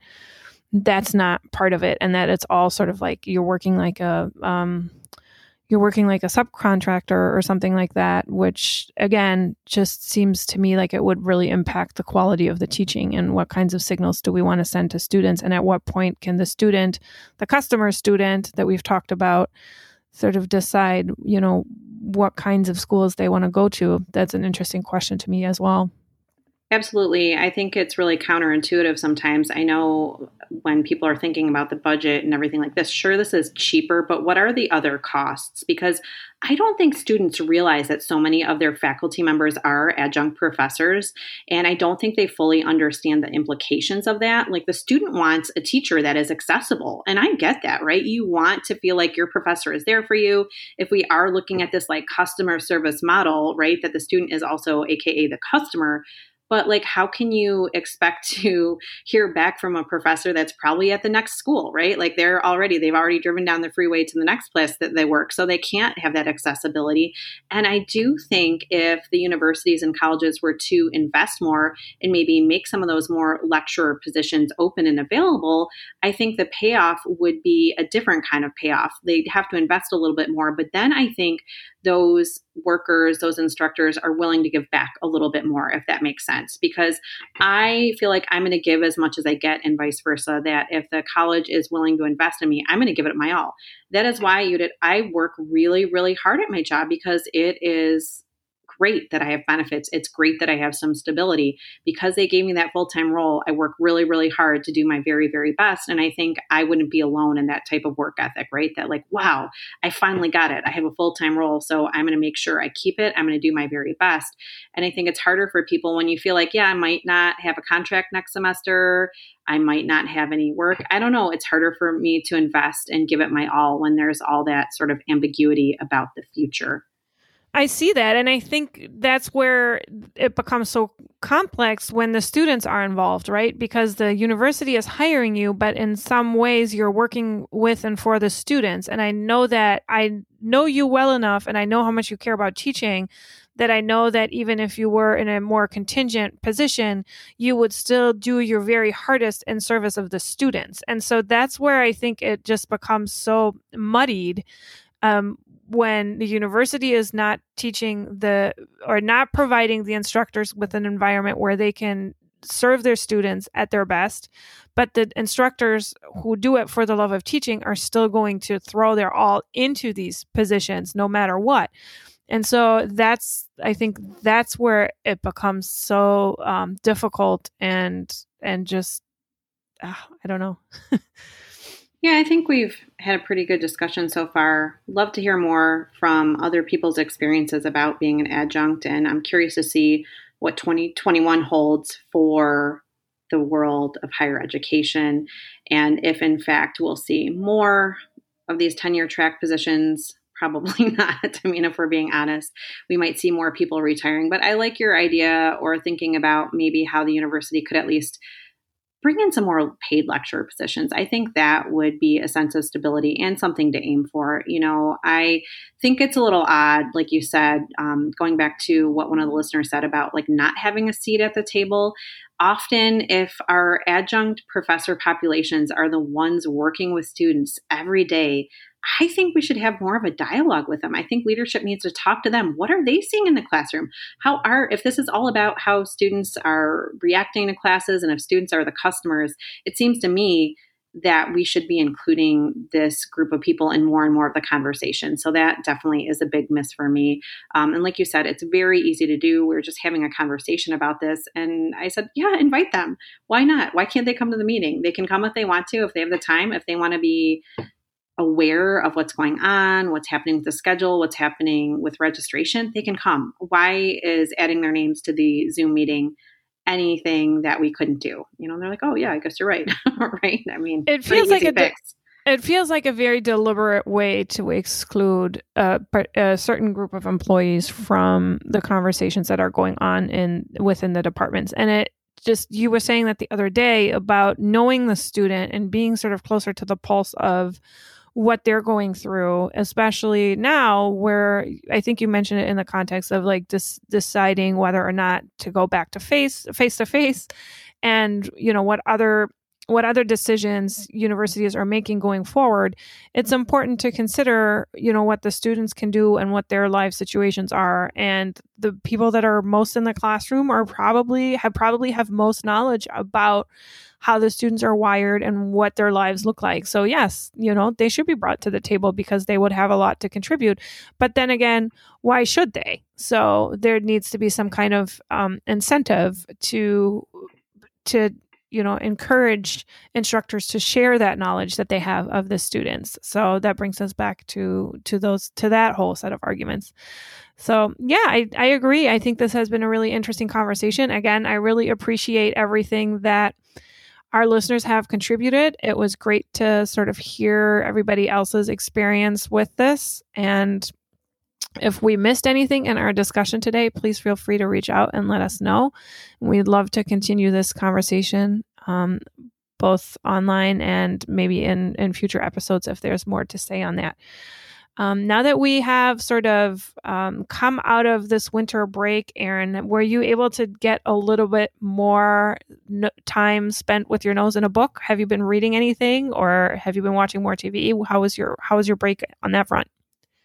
that's not part of it and that it's all sort of like you're working like a um you're working like a subcontractor or something like that, which again just seems to me like it would really impact the quality of the teaching and what kinds of signals do we want to send to students and at what point can the student, the customer student that we've talked about, sort of decide, you know, what kinds of schools they want to go to. That's an interesting question to me as well. Absolutely. I think it's really counterintuitive sometimes. I know when people are thinking about the budget and everything like this, sure, this is cheaper, but what are the other costs? Because I don't think students realize that so many of their faculty members are adjunct professors. And I don't think they fully understand the implications of that. Like the student wants a teacher that is accessible. And I get that, right? You want to feel like your professor is there for you. If we are looking at this like customer service model, right, that the student is also AKA the customer but like how can you expect to hear back from a professor that's probably at the next school right? Like they're already they've already driven down the freeway to the next place that they work so they can't have that accessibility. And i do think if the universities and colleges were to invest more and maybe make some of those more lecturer positions open and available i think the payoff would be a different kind of payoff. They'd have to invest a little bit more but then i think those workers, those instructors are willing to give back a little bit more, if that makes sense. Because I feel like I'm going to give as much as I get, and vice versa. That if the college is willing to invest in me, I'm going to give it my all. That is why you did. I work really, really hard at my job because it is great that I have benefits. It's great that I have some stability. Because they gave me that full time role, I work really, really hard to do my very, very best. And I think I wouldn't be alone in that type of work ethic, right? That, like, wow, I finally got it. I have a full time role. So I'm going to make sure I keep it. I'm going to do my very best. And I think it's harder for people when you feel like, yeah, I might not have a contract next semester. I might not have any work. I don't know. It's harder for me to invest and give it my all when there's all that sort of ambiguity about the future. I see that. And I think that's where it becomes so complex when the students are involved, right? Because the university is hiring you, but in some ways you're working with and for the students. And I know that I know you well enough and I know how much you care about teaching that I know that even if you were in a more contingent position, you would still do your very hardest in service of the students. And so that's where I think it just becomes so muddied um, when the university is not teaching the or not providing the instructors with an environment where they can serve their students at their best but the instructors who do it for the love of teaching are still going to throw their all into these positions no matter what. And so that's i think that's where it becomes so um, difficult and and just uh, i don't know Yeah, I think we've had a pretty good discussion so far. Love to hear more from other people's experiences about being an adjunct, and I'm curious to see what 2021 holds for the world of higher education and if, in fact, we'll see more of these tenure track positions. Probably not. I mean, if we're being honest, we might see more people retiring. But I like your idea or thinking about maybe how the university could at least bring in some more paid lecturer positions. I think that would be a sense of stability and something to aim for. You know, I think it's a little odd, like you said, um, going back to what one of the listeners said about like not having a seat at the table. Often, if our adjunct professor populations are the ones working with students every day, I think we should have more of a dialogue with them. I think leadership needs to talk to them. What are they seeing in the classroom? How are, if this is all about how students are reacting to classes and if students are the customers, it seems to me that we should be including this group of people in more and more of the conversation. So that definitely is a big miss for me. Um, and like you said, it's very easy to do. We are just having a conversation about this. And I said, yeah, invite them. Why not? Why can't they come to the meeting? They can come if they want to, if they have the time, if they want to be aware of what's going on, what's happening with the schedule, what's happening with registration, they can come. Why is adding their names to the Zoom meeting anything that we couldn't do? You know, they're like, oh yeah, I guess you're right. right? I mean, it feels like a fix. it feels like a very deliberate way to exclude a, a, certain group of employees from the conversations that are going on in within the departments, and it just you were saying that the other day about knowing the student and being sort of closer to the pulse of what they're going through, especially now where I think you mentioned it in the context of like dis- deciding whether or not to go back to face face to face and you know what other what other decisions universities are making going forward. It's important to consider you know what the students can do and what their life situations are. And the people that are most in the classroom are probably have probably have most knowledge about how the students are wired and what their lives look like. So, yes, you know, they should be brought to the table because they would have a lot to contribute. But then again, why should they? So, there needs to be some kind of um, incentive to to you know encourage instructors to share that knowledge that they have of the students so that brings us back to to those to that whole set of arguments so yeah i i agree i think this has been a really interesting conversation again i really appreciate everything that our listeners have contributed. It was great to sort of hear everybody else's experience with this. And if we missed anything in our discussion today, please feel free to reach out and let us know. We'd love to continue this conversation, um, both online and maybe in, in future episodes if there's more to say on that. Um, now that we have sort of um, come out of this winter break, Erin, were you able to get a little bit more no- time spent with your nose in a book? Have you been reading anything, or have you been watching more TV? How was your How was your break on that front?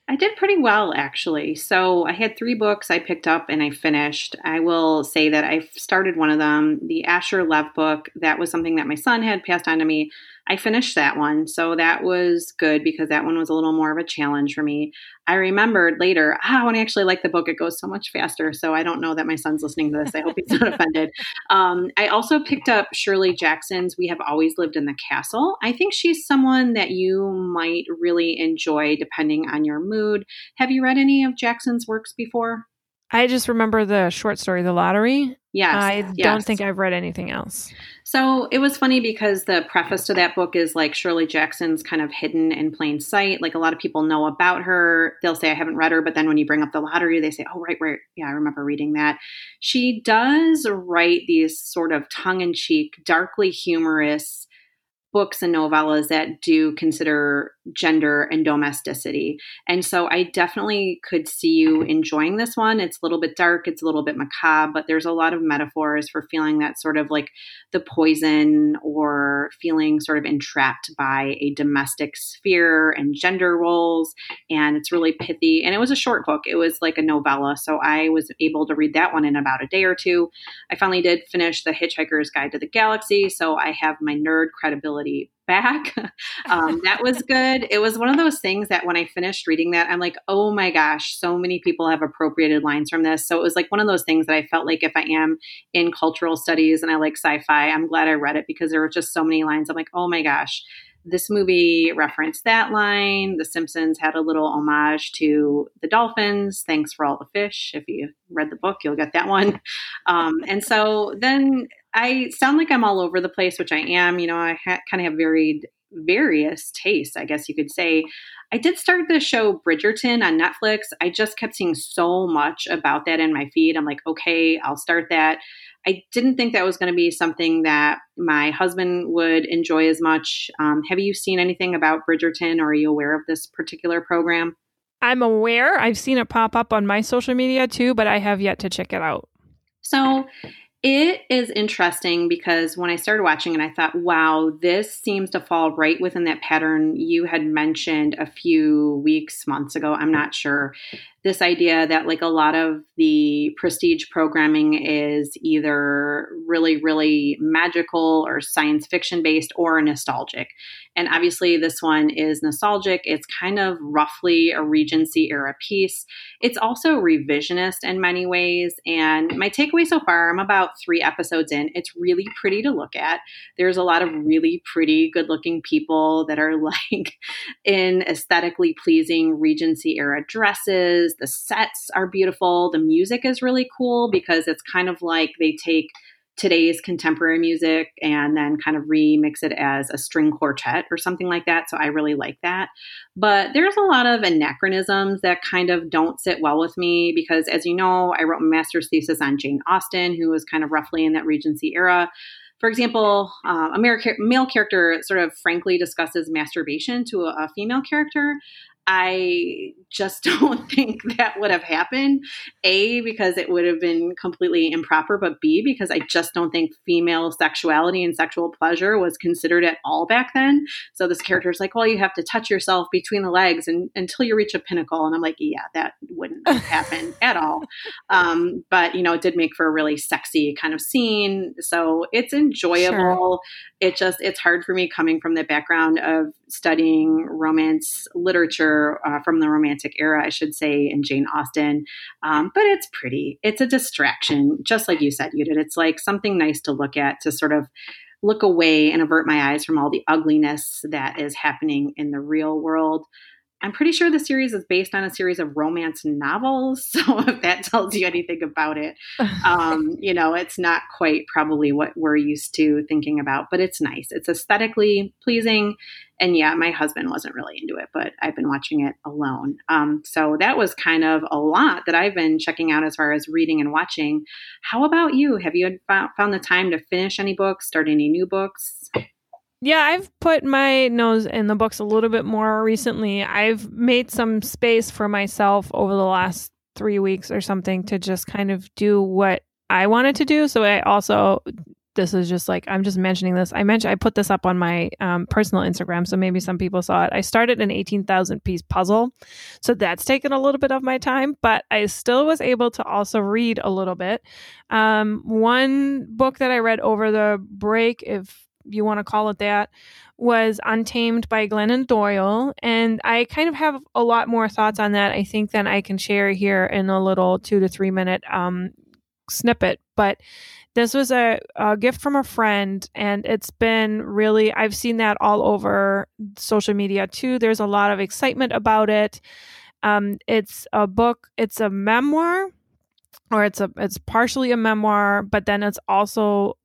I did pretty well, actually. So I had three books I picked up and I finished. I will say that I started one of them, the Asher Lev book. That was something that my son had passed on to me. I finished that one. So that was good because that one was a little more of a challenge for me. I remembered later, ah, when I actually like the book, it goes so much faster. So I don't know that my son's listening to this. I hope he's not offended. Um, I also picked up Shirley Jackson's We Have Always Lived in the Castle. I think she's someone that you might really enjoy depending on your mood. Have you read any of Jackson's works before? I just remember the short story, The Lottery. Yes. I yes. don't think I've read anything else. So it was funny because the preface to that book is like Shirley Jackson's kind of hidden in plain sight. Like a lot of people know about her. They'll say, I haven't read her, but then when you bring up the lottery, they say, Oh, right, right. Yeah, I remember reading that. She does write these sort of tongue in cheek, darkly humorous books and novellas that do consider gender and domesticity. And so I definitely could see you enjoying this one. It's a little bit dark, it's a little bit macabre, but there's a lot of metaphors for feeling that sort of like the poison or feeling sort of entrapped by a domestic sphere and gender roles. And it's really pithy. And it was a short book, it was like a novella. So I was able to read that one in about a day or two. I finally did finish The Hitchhiker's Guide to the Galaxy. So I have my nerd credibility back. um, that was good. It was one of those things that when I finished reading that, I'm like, oh my gosh, so many people have appropriated lines from this. So it was like one of those things that I felt like if I am in cultural studies and I like sci fi, I'm glad I read it because there were just so many lines. I'm like, oh my gosh. This movie referenced that line. The Simpsons had a little homage to the dolphins. Thanks for all the fish. If you read the book, you'll get that one. Um, and so then I sound like I'm all over the place, which I am. You know, I ha- kind of have varied various tastes, I guess you could say. I did start the show Bridgerton on Netflix. I just kept seeing so much about that in my feed. I'm like, okay, I'll start that. I didn't think that was going to be something that my husband would enjoy as much. Um, have you seen anything about Bridgerton or are you aware of this particular program? I'm aware. I've seen it pop up on my social media too, but I have yet to check it out. So it is interesting because when I started watching it, I thought, wow, this seems to fall right within that pattern you had mentioned a few weeks, months ago. I'm not sure this idea that like a lot of the prestige programming is either really really magical or science fiction based or nostalgic. And obviously this one is nostalgic. It's kind of roughly a regency era piece. It's also revisionist in many ways. And my takeaway so far i'm about three episodes in. It's really pretty to look at. There's a lot of really pretty good looking people that are like in aesthetically pleasing regency era dresses the sets are beautiful. The music is really cool because it's kind of like they take today's contemporary music and then kind of remix it as a string quartet or something like that. So I really like that. But there's a lot of anachronisms that kind of don't sit well with me because, as you know, I wrote my master's thesis on Jane Austen, who was kind of roughly in that Regency era. For example, uh, a male character sort of frankly discusses masturbation to a, a female character. I just don't think that would have happened. A, because it would have been completely improper, but B, because I just don't think female sexuality and sexual pleasure was considered at all back then. So this character is like, well, you have to touch yourself between the legs and, until you reach a pinnacle. And I'm like, yeah, that wouldn't happen at all. Um, but, you know, it did make for a really sexy kind of scene. So it's enjoyable. Sure. It just, it's hard for me coming from the background of studying romance literature uh, from the Romantic era, I should say, in Jane Austen. Um, but it's pretty. It's a distraction, just like you said, Judith. It's like something nice to look at to sort of look away and avert my eyes from all the ugliness that is happening in the real world. I'm pretty sure the series is based on a series of romance novels. So if that tells you anything about it, um, you know, it's not quite probably what we're used to thinking about, but it's nice. It's aesthetically pleasing. And yeah, my husband wasn't really into it, but I've been watching it alone. Um, so that was kind of a lot that I've been checking out as far as reading and watching. How about you? Have you found the time to finish any books, start any new books? Yeah, I've put my nose in the books a little bit more recently. I've made some space for myself over the last three weeks or something to just kind of do what I wanted to do. So I also this is just like I'm just mentioning this. I mentioned I put this up on my um, personal Instagram, so maybe some people saw it. I started an eighteen thousand piece puzzle, so that's taken a little bit of my time, but I still was able to also read a little bit. Um, one book that I read over the break, if you want to call it that, was Untamed by Glennon Doyle. And I kind of have a lot more thoughts on that, I think, than I can share here in a little two to three minute um, snippet. But this was a, a, gift from a friend, and it's been really, I've seen that all over social media too. There's a lot of excitement about it. Um, it's a book, it's a memoir or it's a it's partially a memoir but then it's also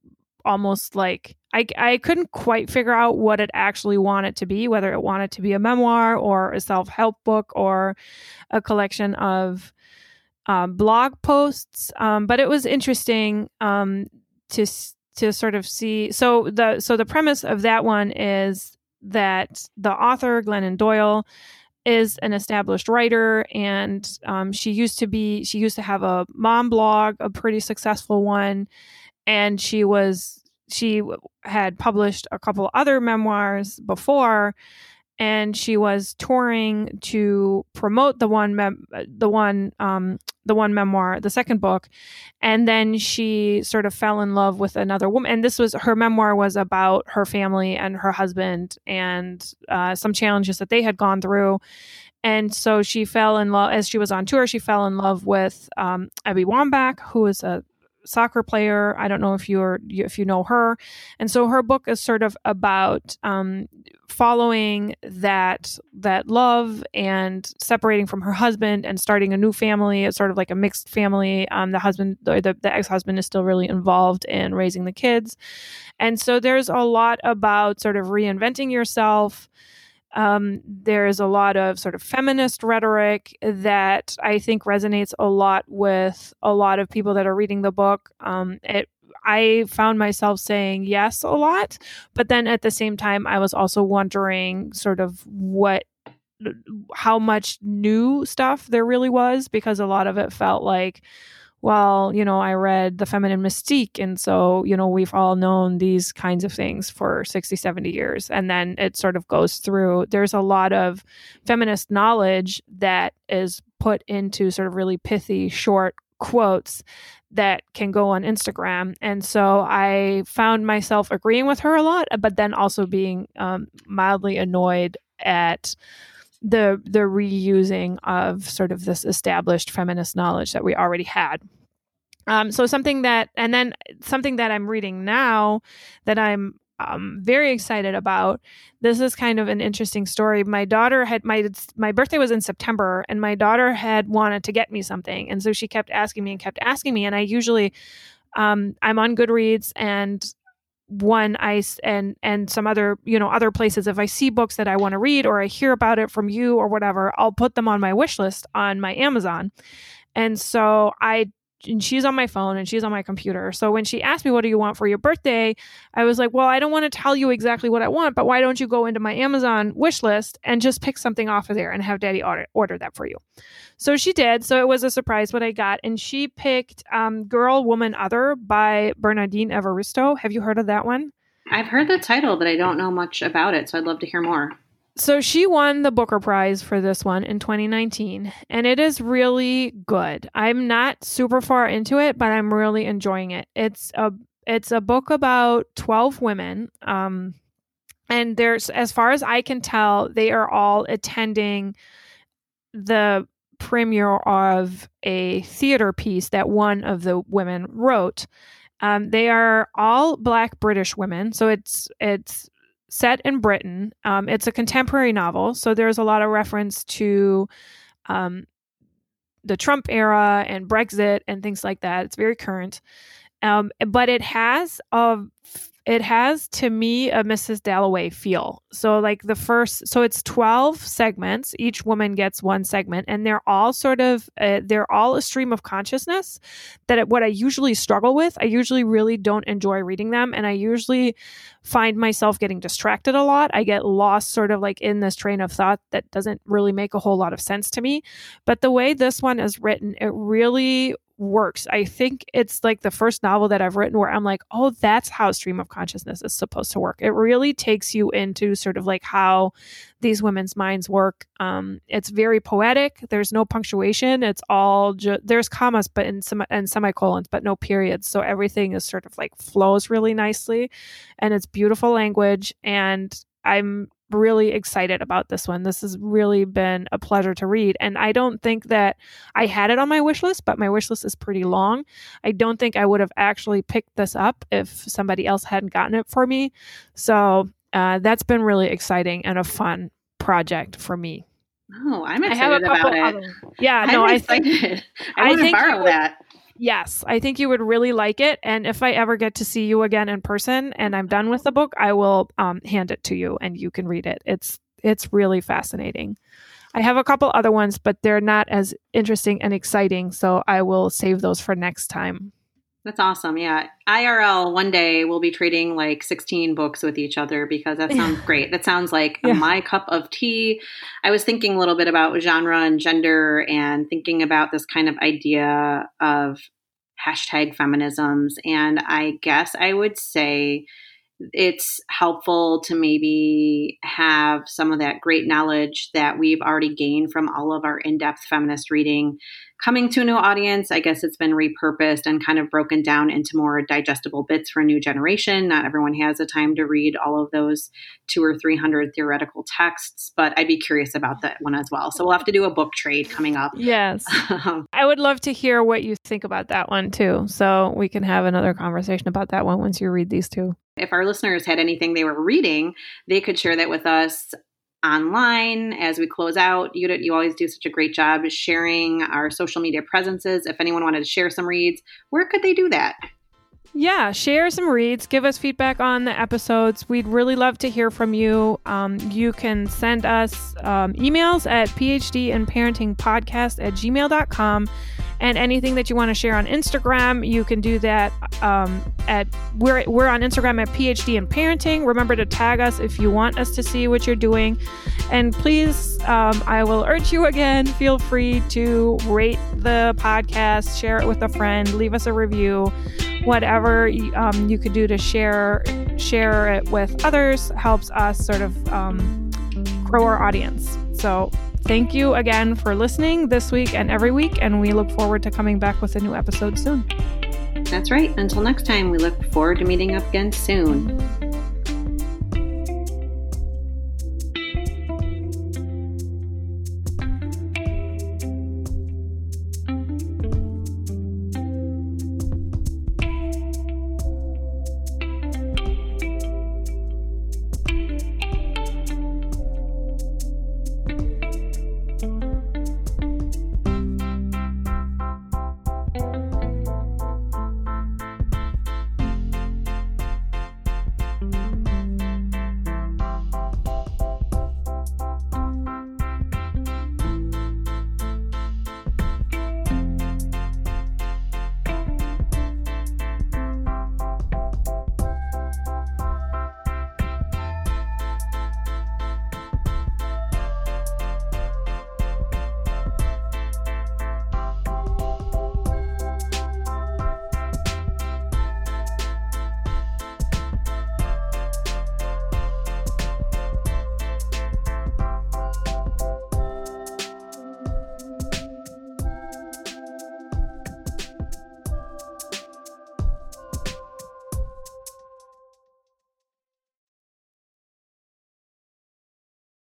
almost like I, I couldn't quite figure out what it actually wanted to be, whether it wanted to be a memoir or a self help book or a collection of um, blog posts. Um, but it was interesting um, to to sort of see. So the so the premise of that one is that the author Glennon Doyle is an established writer and um, she used to be she used to have a mom blog a pretty successful one and she was she had published a couple other memoirs before and she was touring to promote the one mem- the one um, the one memoir the second book and then she sort of fell in love with another woman and this was her memoir was about her family and her husband and uh, some challenges that they had gone through and so she fell in love as she was on tour she fell in love with um, Abby Wambach who is a soccer player. I don't know if you're if you know her, and so her book is sort of about um, following that that love and separating from her husband and starting a new family. It's sort of like a mixed family. Um, the husband the, the ex-husband is still really involved in raising the kids. And so there's a lot about sort of reinventing yourself um, there's a lot of sort of feminist rhetoric that I think resonates a lot with a lot of people that are reading the book. Um, it I found myself saying yes a lot, but then at the same time, I was also wondering sort of what how much new stuff there really was because a lot of it felt like well, you know, I read The Feminine Mystique. And so, you know, we've all known these kinds of things for 60, 70 years. And then it sort of goes through. There's a lot of feminist knowledge that is put into sort of really pithy, short quotes that can go on Instagram. And so I found myself agreeing with her a lot, but then also being um, mildly annoyed at the the reusing of sort of this established feminist knowledge that we already had. Um, so something that, and then something that I'm reading now that I'm um, very excited about. This is kind of an interesting story. My daughter had my my birthday was in September, and my daughter had wanted to get me something, and so she kept asking me and kept asking me. And I usually, um, I'm on Goodreads, and one i and and some other you know other places. If i see books that i want to read or i hear about it from you or whatever i'll put them on my wish list on my amazon. And so i and she's on my phone and she's on my computer. So when she asked me, What do you want for your birthday? I was like, Well, I don't want to tell you exactly what I want, but why don't you go into my Amazon wish list and just pick something off of there and have daddy order, order that for you? So she did. So it was a surprise what I got. And she picked um, Girl, Woman, Other by Bernardine Evaristo. Have you heard of that one? I've heard the title, but I don't know much about it. So I'd love to hear more. So she won the Booker Prize for this one in 2019, and it is really good. I'm not super far into it, but I'm really enjoying it. It's a it's a book about 12 women. Um, and there's as far as I can tell, they are all attending the premiere of a theater piece that one of the women wrote. Um, they are all black British women, so it's it's set in Britain. Um, it's a contemporary novel, so there's a lot of reference to um, the Trump era and Brexit and things like that. It's very current, um, but it has a it has to me a Mrs. Dalloway feel. So like the first, so it's twelve segments. Each woman gets one segment, and they're all sort of uh, they're all a stream of consciousness. That what I usually struggle with, I usually really don't enjoy reading them, and I usually find myself getting distracted a lot. I get lost sort of like in this train of thought that doesn't really make a whole lot of sense to me. But the way this one is written, it really works. I think it's like the first novel that I've written where I'm like, oh, that's how stream of consciousness is supposed to work. It really takes you into sort of like how these women's minds work. Um, it's very poetic. There's no punctuation. It's all ju- there's commas, but in sem- and semicolons, but no periods. So everything is sort of like flows really nicely, and it's beautiful language. And I'm really excited about this one. This has really been a pleasure to read. And I don't think that I had it on my wish list, but my wish list is pretty long. I don't think I would have actually picked this up if somebody else hadn't gotten it for me. So uh, that's been really exciting and a fun project for me. Oh, I'm excited about it. Other, yeah, I'm no, excited. I think I want to borrow that. Yes, I think you would really like it. And if I ever get to see you again in person and I'm done with the book, I will um, hand it to you and you can read it. It's it's really fascinating. I have a couple other ones, but they're not as interesting and exciting, so I will save those for next time. That's awesome. Yeah. IRL one day we'll be trading like 16 books with each other because that sounds great. That sounds like yeah. my cup of tea. I was thinking a little bit about genre and gender and thinking about this kind of idea of hashtag feminisms. And I guess I would say it's helpful to maybe have some of that great knowledge that we've already gained from all of our in depth feminist reading coming to a new audience. I guess it's been repurposed and kind of broken down into more digestible bits for a new generation. Not everyone has the time to read all of those two or 300 theoretical texts, but I'd be curious about that one as well. So we'll have to do a book trade coming up. Yes. Um, I would love to hear what you think about that one too. So we can have another conversation about that one once you read these two. If our listeners had anything they were reading, they could share that with us online as we close out. You, you always do such a great job sharing our social media presences. If anyone wanted to share some reads, where could they do that? Yeah, share some reads, give us feedback on the episodes. We'd really love to hear from you. Um, you can send us um, emails at phd and parenting podcast at gmail.com and anything that you want to share on Instagram, you can do that um, at we're we're on Instagram at PhD in Parenting. Remember to tag us if you want us to see what you're doing, and please, um, I will urge you again. Feel free to rate the podcast, share it with a friend, leave us a review, whatever um, you could do to share share it with others helps us sort of um, grow our audience. So Thank you again for listening this week and every week, and we look forward to coming back with a new episode soon. That's right. Until next time, we look forward to meeting up again soon.